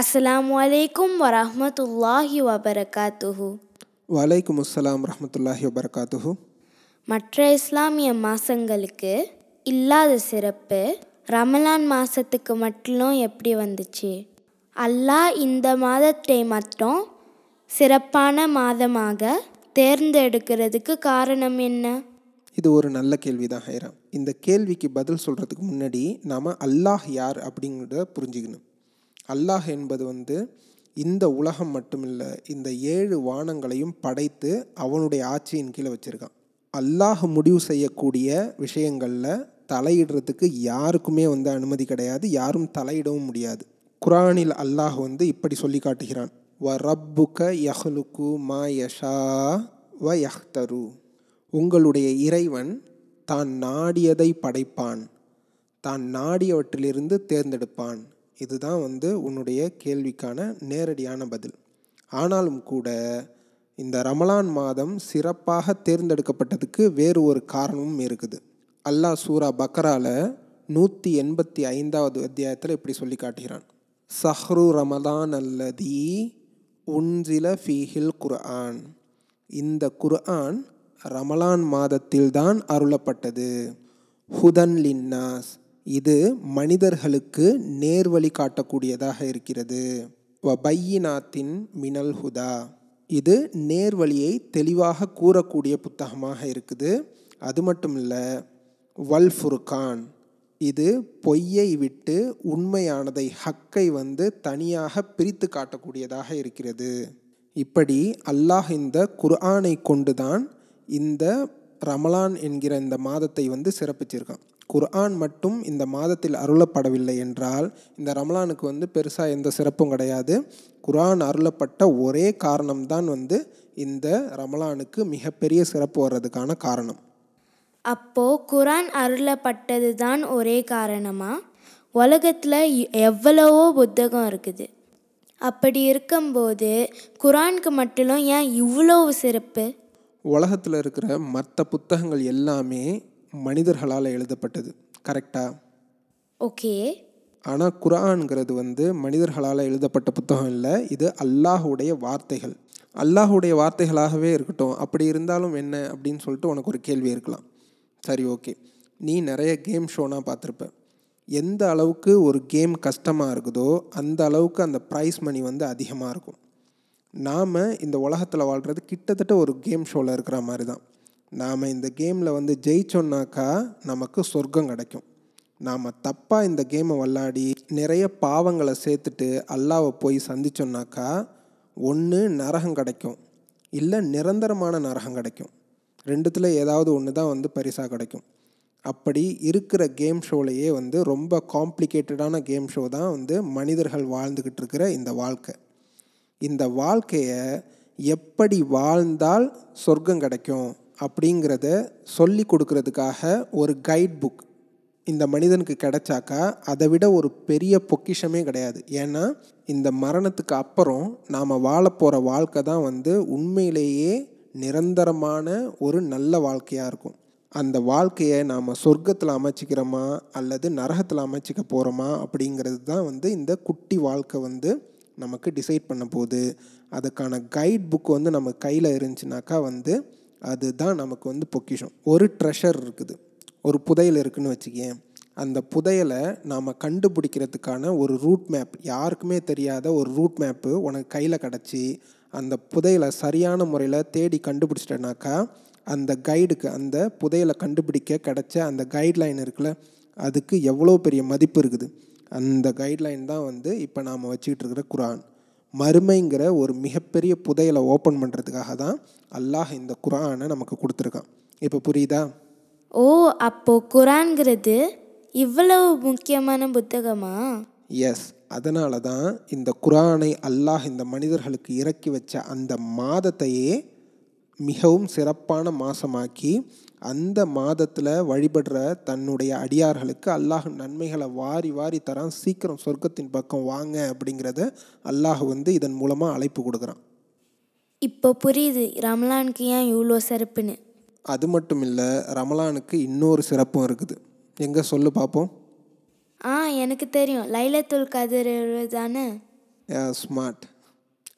அஸ்ஸலாமு அலைக்கும் வரஹ்மத்துல்லாஹி வபரகாத்துஹு வலைக்கும் அஸ்ஸலாம் ரஹமத்துல்லாஹி வபரகாத்துஹு மற்ற இஸ்லாமிய மாதங்களுக்கு இல்லாத சிறப்பு ரமலான் மாதத்துக்கு மட்டும் எப்படி வந்துச்சு? அல்லாஹ் இந்த மாதத்தை மட்டும் சிறப்பான மாதமாக தேர்ந்தெடுக்கிறதுக்கு காரணம் என்ன? இது ஒரு நல்ல கேள்வி தான் ஹைராம். இந்த கேள்விக்கு பதில் சொல்கிறதுக்கு முன்னாடி நாம் அல்லாஹ் யார் அப்படிங்கிறத புரிஞ்சுக்கணும். அல்லாஹ் என்பது வந்து இந்த உலகம் மட்டுமில்லை இந்த ஏழு வானங்களையும் படைத்து அவனுடைய ஆட்சியின் கீழே வச்சுருக்கான். அல்லாஹ் முடிவு செய்யக்கூடிய விஷயங்களில் தலையிடுறதுக்கு யாருக்குமே வந்து அனுமதி கிடையாது யாரும் தலையிடவும் முடியாது. குரானில் அல்லாஹ் வந்து இப்படி சொல்லி காட்டுகிறான் வ ரப்புக யஹ்லுக்கு மா யஷா வ யஹ்தரு. உங்களுடைய இறைவன் தான் நாடியதை படைப்பான் தான் நாடியவற்றிலிருந்து தேர்ந்தெடுப்பான். இதுதான் வந்து உன்னுடைய கேள்விக்கான நேரடியான பதில். ஆனாலும் கூட இந்த ரமலான் மாதம் சிறப்பாக தேர்ந்தெடுக்கப்பட்டதுக்கு வேறு ஒரு காரணமும் இருக்குது. அல்லாஹ் சூரா பக்ரால நூற்றி எண்பத்தி ஐந்தாவது அத்தியாயத்தில் இப்படி சொல்லி காட்டுகிறான். சஹ்ரு ரமதான் அல்லதி உன்சில ஃபீஹில் குர்ஆன். இந்த குர்ஆன் ரமலான் மாதத்தில்தான் அருளப்பட்டது. ஹுதன் லின்னாஸ். இது மனிதர்களுக்கு நேர்வழி காட்டக்கூடியதாக இருக்கிறது. வபையினாத்தின் மினல் ஹுதா. இது நேர்வழியை தெளிவாக கூறக்கூடிய புத்தகமாக இருக்குது. அது மட்டும் இல்லை வல் ஃபுர்கான். இது பொய்யை விட்டு உண்மையானதை ஹக்கை வந்து தனியாக பிரித்து காட்டக்கூடியதாக இருக்கிறது. இப்படி அல்லாஹ் இந்த குர்ஆனை கொண்டுதான் இந்த ரமலான் என்கிற இந்த மாதத்தை வந்து சிறப்பிச்சிருக்கான். குர்ஆன் மட்டும் இந்த மாதத்தில் அருளப்படவில்லை என்றால் இந்த ரமலானுக்கு வந்து பெருசாக எந்த சிறப்பும் கிடையாது. குர்ஆன் அருளப்பட்ட ஒரே காரணம்தான் வந்து இந்த ரமலானுக்கு மிகப்பெரிய சிறப்பு வர்றதுக்கான காரணம். அப்போ குரான் அருளப்பட்டது தான் ஒரே காரணமா? உலகத்தில் எவ்வளவோ புத்தகம் இருக்குது. அப்படி இருக்கும்போது குரானுக்கு மட்டும் ஏன் இவ்வளோ சிறப்பு? உலகத்தில் இருக்கிற மற்ற புத்தகங்கள் எல்லாமே மனிதர்களால் எழுதப்பட்டது. கரெக்டாக ஓகே ஆனால் குரான்ங்கிறது வந்து மனிதர்களால் எழுதப்பட்ட புத்தகம் இல்லை. இது அல்லாஹுடைய வார்த்தைகள். அல்லாஹுடைய வார்த்தைகளாகவே இருக்கட்டும். அப்படி இருந்தாலும் என்ன அப்படின்னு சொல்லிட்டு உனக்கு ஒரு கேள்வி இருக்கலாம். சரி ஓகே நீ நிறைய கேம் ஷோனா பார்த்துருப்ப. எந்த அளவுக்கு ஒரு கேம் கஷ்டமாக இருக்குதோ அந்த அளவுக்கு அந்த ப்ரைஸ் மணி வந்து அதிகமாக இருக்கும். நாம் இந்த உலகத்தில் வாழ்கிறது கிட்டத்தட்ட ஒரு கேம் ஷோவில் இருக்கிற மாதிரி தான். நாம் இந்த கேமில் வந்து ஜெயிச்சோன்னாக்கா நமக்கு சொர்க்கம் கிடைக்கும். நாம் தப்பாக இந்த கேமை விளாடி நிறைய பாவங்களை சேர்த்துட்டு அல்லாவை போய் சந்திச்சோன்னாக்கா ஒன்று நரகம் கிடைக்கும். இல்லை நிரந்தரமான நரகம் கிடைக்கும். ரெண்டுத்தில் ஏதாவது ஒன்று தான் வந்து பரிசாக கிடைக்கும். அப்படி இருக்கிற கேம் ஷோலையே வந்து ரொம்ப காம்ப்ளிகேட்டடான கேம் ஷோ தான் வந்து மனிதர்கள் வாழ்ந்துக்கிட்டு இருக்கிற இந்த வாழ்க்கை. இந்த வாழ்க்கையை எப்படி வாழ்ந்தால் சொர்க்கம் கிடைக்கும்? அப்படிங்கிறத சொல்லி கொடுக்கறதுக்காக ஒரு கைட் புக் இந்த மனிதனுக்கு கிடைச்சாக்கா அதை விட ஒரு பெரிய பொக்கிஷமே கிடையாது. ஏன்னா இந்த மரணத்துக்கு அப்புறம் நாம் வாழப்போகிற வாழ்க்கை தான் வந்து உண்மையிலேயே நிரந்தரமான ஒரு நல்ல வாழ்க்கையாக இருக்கும். அந்த வாழ்க்கையை நாம் சொர்க்கத்தில் அமைச்சிக்கிறோமா அல்லது நரகத்தில் அமைச்சிக்க போகிறோமா அப்படிங்கிறது தான் வந்து இந்த குட்டி வாழ்க்கை வந்து நமக்கு டிசைட் பண்ண போகுது. அதுக்கான கைட் புக் வந்து நம்ம கையில் இருந்துச்சுனாக்கா வந்து அதுதான் நமக்கு வந்து பொக்கிஷம். ஒரு ட்ரெஷர் இருக்குது. ஒரு புதையல் இருக்குதுன்னு வச்சுக்கேன். அந்த புதையலை நாம் கண்டுபிடிக்கிறதுக்கான ஒரு ரூட் மேப் யாருக்குமே தெரியாத ஒரு ரூட் மேப்பு உனக்கு கையில் கிடச்சி அந்த புதையலை சரியான முறையில் தேடி கண்டுபிடிச்சிட்டனாக்கா அந்த கைடுக்கு அந்த புதையலை கண்டுபிடிக்க கிடைச்ச அந்த கைட்லைன் இருக்குல்ல அதுக்கு எவ்வளோ பெரிய மதிப்பு இருக்குது. அந்த கைட்லைன் தான் வந்து இப்போ நாம் வச்சுக்கிட்டு இருக்கிற குரான். மறுமைங்கிற ஒரு மிகப்பெரிய புதையலை ஓப்பன் பண்ணுறதுக்காக தான் அல்லாஹ் இந்த குரானை நமக்கு கொடுத்துருக்கான். இப்போ புரியுதா? ஓ அப்போ குரான்கிறது இவ்வளவு முக்கியமான புத்தகமா? எஸ் அதனால தான் இந்த குரானை அல்லாஹ் இந்த மனிதர்களுக்கு இறக்கி வச்ச அந்த மாதத்தையே மிகவும் சிறப்பான மாதமாக்கி அந்த மாதத்தில் வழிபடுற தன்னுடைய அடியார்களுக்கு அல்லாஹ் நன்மைகளை வாரி வாரி தரான். சீக்கிரம் சொர்க்கத்தின் பக்கம் வாங்க அப்படிங்கிறத அல்லாஹ் வந்து இதன் மூலமாக அழைப்பு கொடுக்குறான். இப்போ புரியுது ரமலானுக்கு ஏன் இவ்வளோ சிறப்புன்னு? அது மட்டும் இல்லை ரமலானுக்கு இன்னொரு சிறப்பும் இருக்குது. எங்கே சொல்லு பார்ப்போம் ஆ எனக்கு தெரியும். லைலத்துல் கதிர் தானே ஸ்மார்ட்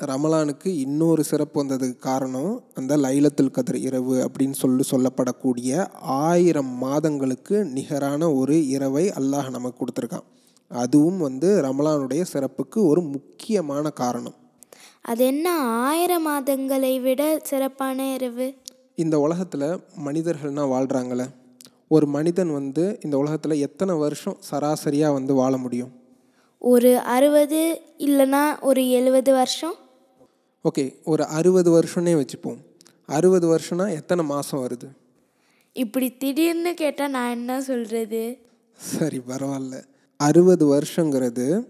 ரமலானுக்கு இன்னொரு சிறப்பு வந்ததுக்கு காரணம் அந்த லைலத்துல் கதிர் இரவு அப்படின்னு சொல்லி சொல்லப்படக்கூடிய ஆயிரம் மாதங்களுக்கு நிகரான ஒரு இரவை அல்லாஹ் நமக்கு கொடுத்துருக்கான். அதுவும் வந்து ரமலானுடைய சிறப்புக்கு ஒரு முக்கியமான காரணம். அது என்ன ஆயிரம் மாதங்களை விட சிறப்பான இரவு? இந்த உலகத்தில் மனிதர்கள்னால் வாழ்கிறாங்களே ஒரு மனிதன் வந்து இந்த உலகத்தில் எத்தனை வருஷம் சராசரியாக வந்து வாழ முடியும்? ஒரு அறுபது இல்லைன்னா ஒரு எழுபது வருஷம்? ஓகே ஒரு அறுபது வருஷம்னே வச்சுப்போம். அறுபது வருஷம்னா எத்தனை மாதம் வருது? இப்படி திடீர்னு கேட்டால் நான் என்ன சொல்கிறது சரி பரவாயில்ல. அறுபது வருஷங்கிறது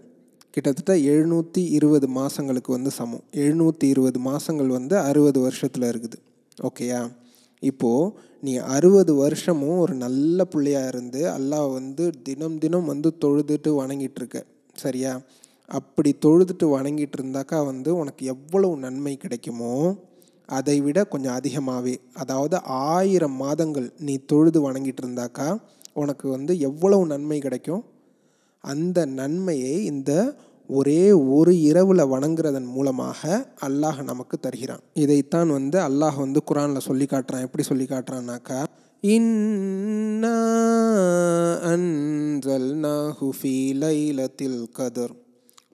கிட்டத்தட்ட எழுநூற்றி இருபது மாதங்களுக்கு வந்து சமம். எழுநூற்றி இருபது மாதங்கள் வந்து அறுபது வருஷத்தில் இருக்குது. ஓகேயா? இப்போது நீ அறுபது வருஷமும் ஒரு நல்ல பிள்ளையாக இருந்து அல்லாஹ் வந்து தினம் தினம் வந்து தொழுதுட்டு வணங்கிட்டு இருக்க. சரியா? அப்படி தொழுதுட்டு வணங்கிட்டு இருந்தாக்கா வந்து உனக்கு எவ்வளவு நன்மை கிடைக்குமோ அதை விட கொஞ்சம் அதிகமாகவே அதாவது ஆயிரம் மாதங்கள் நீ தொழுது வணங்கிட்டு இருந்தாக்கா உனக்கு வந்து எவ்வளவு நன்மை கிடைக்கும்? அந்த நன்மையை இந்த ஒரே ஒரு இரவில் வணங்குறதன் மூலமாக அல்லாஹ் நமக்கு தருகிறான். இதைத்தான் வந்து அல்லாஹ் வந்து குரானில் சொல்லி காட்டுறான். எப்படி சொல்லி காட்டுறான்னாக்கா இன்னா அன்சல் நஹுஃபி லைலத்தில் கதர்.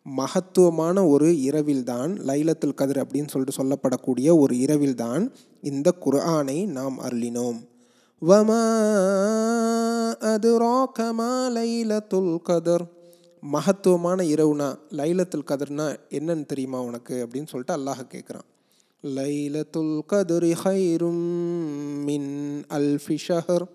மகத்துவமான ஒரு இரவில்தான் லைலத்துல் கதிர் அப்படின்னு சொல்லிட்டு சொல்லப்படக்கூடிய ஒரு இரவில்தான் இந்த குர்ஆனை நாம் அருளினோம். வமா அதுராகமா லைலத்துல் கதர். மகத்துவமான இரவுனா லைலத்துல் கதர்னா என்னன்னு தெரியுமா உனக்கு அப்படின்னு சொல்லிட்டு அல்லாஹ் கேட்குறான் லைலத்துல் கதுரி ஹைரும் மின் அல்ஃபி ஷஹர்.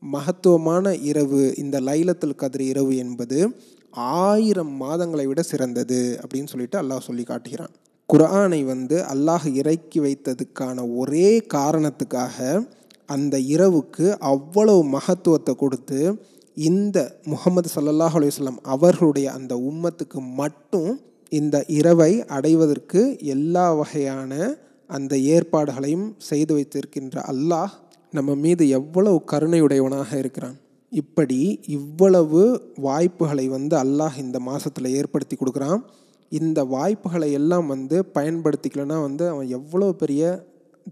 மகத்துவமான இரவு இந்த லைலத்துல் கதிர் இரவு என்பது ஆயிரம் மாதங்களை விட சிறந்தது அப்படின்னு சொல்லிட்டு அல்லாஹ் சொல்லி காட்டுகிறான். குரானை வந்து அல்லாஹ் இறக்கி வைத்ததுக்கான ஒரே காரணத்துக்காக அந்த இரவுக்கு அவ்வளவு மகத்துவத்தை கொடுத்து இந்த முகமது சல்லாஹ் அலுவலம் அவர்களுடைய அந்த உம்மத்துக்கு மட்டும் இந்த இரவை அடைவதற்கு எல்லா வகையான அந்த ஏற்பாடுகளையும் செய்து வைத்திருக்கின்ற அல்லாஹ் நம்ம மீது எவ்வளவு கருணையுடையவனாக இருக்கிறான். இப்படி இவ்வளவு வாய்ப்புகளை வந்து அல்லாஹ் இந்த மாதத்தில் ஏற்படுத்தி கொடுக்குறான். இந்த வாய்ப்புகளை எல்லாம் வந்து பயன்படுத்திக்கலனா வந்து அவன் எவ்வளோ பெரிய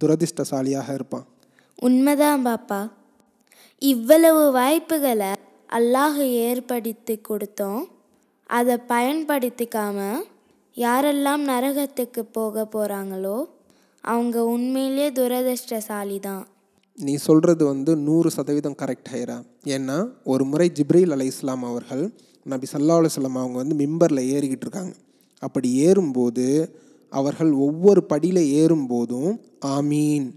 துரதிர்ஷ்டசாலியாக இருப்பான். உண்மைதான் பாப்பா. இவ்வளவு வாய்ப்புகளை அல்லாஹ் ஏற்படுத்தி கொடுத்தோம். அதை பயன்படுத்திக்காம யாரெல்லாம் நரகத்துக்கு போக போகிறாங்களோ அவங்க உண்மையிலே துரதிர்ஷ்டசாலி தான் நீ சொல்கிறது வந்து நூறு சதவீதம் கரெக்ட் ஹைரா. ஏன்னா ஒரு முறை ஜிப்ரீல் அலை இஸ்லாம் அவர்கள் நபி சல்லா அலுவலாம் அவங்க வந்து மிம்பரில் ஏறிக்கிட்டு இருக்காங்க. அப்படி ஏறும்போது அவர்கள் ஒவ்வொரு படியில் ஏறும்போதும் ஆமீன்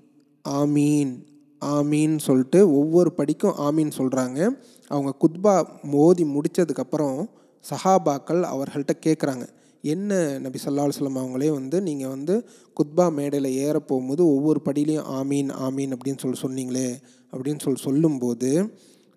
ஆமீன் ஆமீன் சொல்லிட்டு ஒவ்வொரு படிக்கும் ஆமீன் சொல்கிறாங்க அவங்க குத்பா மோதி முடித்ததுக்கப்புறம் சஹாபாக்கள் அவர்கள்ட்ட கேட்குறாங்க என்ன நபி சல்லா அலுவலம் அவங்களே வந்து நீங்கள் வந்து குத்பா மேடையில் ஏற போகும்போது ஒவ்வொரு படியிலையும் ஆமீன் ஆமீன் அப்படின்னு சொல்லி சொன்னீங்களே அப்படின்னு சொல்லி சொல்லும்போது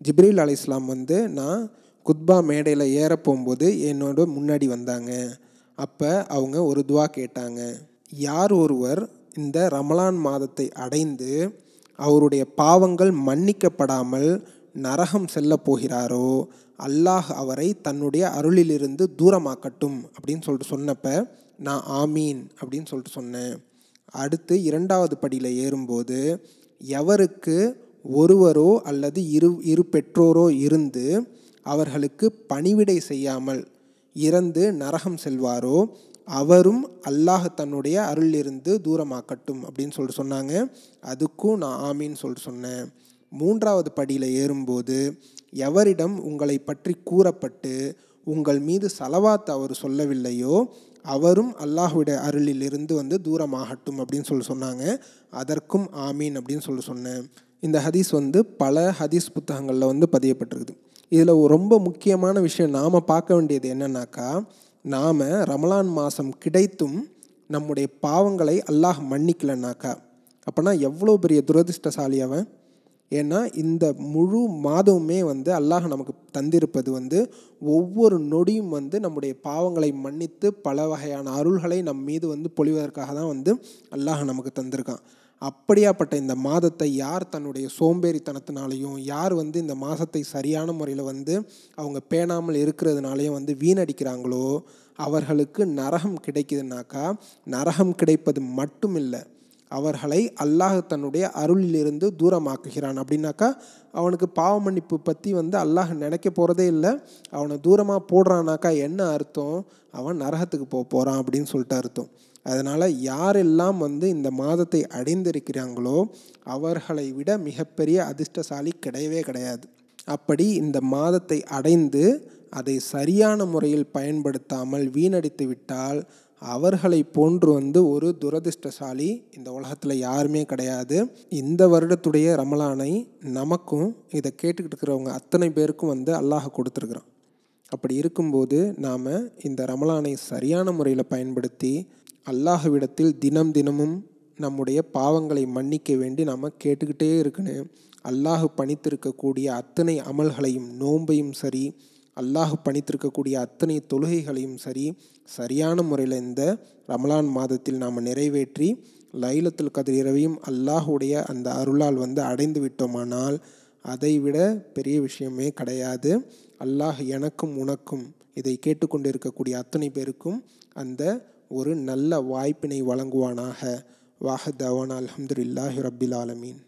ஜிப்ரீல் அலி இஸ்லாம் வந்து நான் குத்பா மேடையில் ஏற போகும்போது என்னோட முன்னாடி வந்தாங்க. அப்போ அவங்க ஒரு துவா கேட்டாங்க. யார் ஒருவர் இந்த ரமலான் மாதத்தை அடைந்து அவருடைய பாவங்கள் மன்னிக்கப்படாமல் நரகம் செல்ல போகிறாரோ அல்லாஹ் அவரை தன்னுடைய அருளிலிருந்து தூரமாக்கட்டும் அப்படின்னு சொல்லிட்டு சொன்னப்ப நான் ஆமீன் அப்படின்னு சொல்லிட்டு சொன்னேன். அடுத்து இரண்டாவது படியில் ஏறும்போது எவருக்கு ஒருவரோ அல்லது இரு இரு பெற்றோரோ இருந்து அவர்களுக்கு பணிவிடை செய்யாமல் இறந்து நரகம் செல்வாரோ அவரும் அல்லாஹ் தன்னுடைய அருளிலிருந்து தூரமாக்கட்டும் அப்படின்னு சொல்லிட்டு சொன்னாங்க. அதுக்கும் நான் ஆமீன்னு சொல்லிட்டு சொன்னேன். மூன்றாவது படியில் ஏறும்போது எவரிடம் உங்களை பற்றி கூறப்பட்டு உங்கள் மீது சலவாத் அவர் சொல்லவில்லையோ அவரும் அல்லாஹுடைய அருளிலிருந்து வந்து தூரமாகட்டும் அப்படின்னு சொல்லி சொன்னாங்க. அதற்கும் ஆமீன் அப்படின்னு சொல்லி சொன்னேன். இந்த ஹதீஸ் வந்து பல ஹதீஸ் புத்தகங்களில் வந்து பதியப்பட்டிருக்குது. இதில் ரொம்ப முக்கியமான விஷயம் நாம் பார்க்க வேண்டியது என்னன்னாக்கா நாம் ரமலான் மாதம் கிடைத்தும் நம்முடைய பாவங்களை அல்லாஹ் மன்னிக்கலைன்னாக்கா. அப்போனா எவ்வளோ பெரிய துரதிருஷ்டசாலி அவன்? ஏன்னா இந்த முழு மாதமுமே வந்து அல்லாஹ் நமக்கு தந்திருப்பது வந்து ஒவ்வொரு நொடியும் வந்து நம்முடைய பாவங்களை மன்னித்து பல வகையான அருள்களை நம் மீது வந்து பொழிவதற்காக தான் வந்து அல்லாஹ் நமக்கு தந்திருக்கான். அப்படியாப்பட்ட இந்த மாதத்தை யார் தன்னுடைய சோம்பேறித்தனத்தினாலையும் யார் வந்து இந்த மாதத்தை சரியான முறையில் வந்து அவங்க பேணாமல் இருக்கிறதுனாலையும் வந்து வீணடிக்கிறாங்களோ அவர்களுக்கு நரகம் கிடைக்குதுனாக்கா நரகம் கிடைப்பது மட்டும் இல்லை அவர்களை அல்லாஹ் தன்னுடைய அருளிலிருந்து தூரமாக்குகிறான். அப்படின்னாக்கா அவனுக்கு பாவ மன்னிப்பு பற்றி வந்து அல்லாஹ் நினைக்க போகிறதே இல்லை. அவனை தூரமாக போடுறானாக்கா என்ன அர்த்தம்? அவன் நரகத்துக்கு போக போகிறான் அப்படின்னு சொல்லிட்டு அர்த்தம். அதனால் யாரெல்லாம் வந்து இந்த மாதத்தை அடைந்திருக்கிறாங்களோ அவர்களை விட மிகப்பெரிய அதிர்ஷ்டசாலி கிடையவே கிடையாது. அப்படி இந்த மாதத்தை அடைந்து அதை சரியான முறையில் பயன்படுத்தாமல் வீணடித்து விட்டால் அவர்களை போன்று வந்து ஒரு துரதிர்ஷ்டசாலி இந்த உலகத்தில் யாருமே கிடையாது. இந்த வருடத்துடைய ரமலானை நமக்கும் இதை கேட்டுக்கிட்டு இருக்கிறவங்க அத்தனை பேருக்கும் வந்து அல்லாஹ் கொடுத்துருக்குறான். அப்படி இருக்கும்போது நாம் இந்த ரமலானை சரியான முறையில் பயன்படுத்தி அல்லாஹ்விடத்தில் தினம் தினமும் நம்முடைய பாவங்களை மன்னிக்க வேண்டி நாம் கேட்டுக்கிட்டே இருக்கணும். அல்லாஹ் பணித்திருக்கக்கூடிய அத்தனை அமல்களையும் நோன்பையும் சரி அல்லாஹ் பணித்திருக்கக்கூடிய அத்தனை தொழுகைகளையும் சரி சரியான முறையில் இந்த ரமலான் மாதத்தில் நாம் நிறைவேற்றி லைலத்துல் கதிர் இரவையும் அல்லாஹுடைய அந்த அருளால் வந்து அடைந்து விட்டோமானால் அதைவிட பெரிய விஷயமே கிடையாது. அல்லாஹ் எனக்கும் உனக்கும் இதை கேட்டுக்கொண்டிருக்கக்கூடிய அத்தனை பேருக்கும் அந்த ஒரு நல்ல வாய்ப்பினை வழங்குவானாக. வாஹத் தவான் அலமதுல்லாஹி ரபில் ஆலமீன்.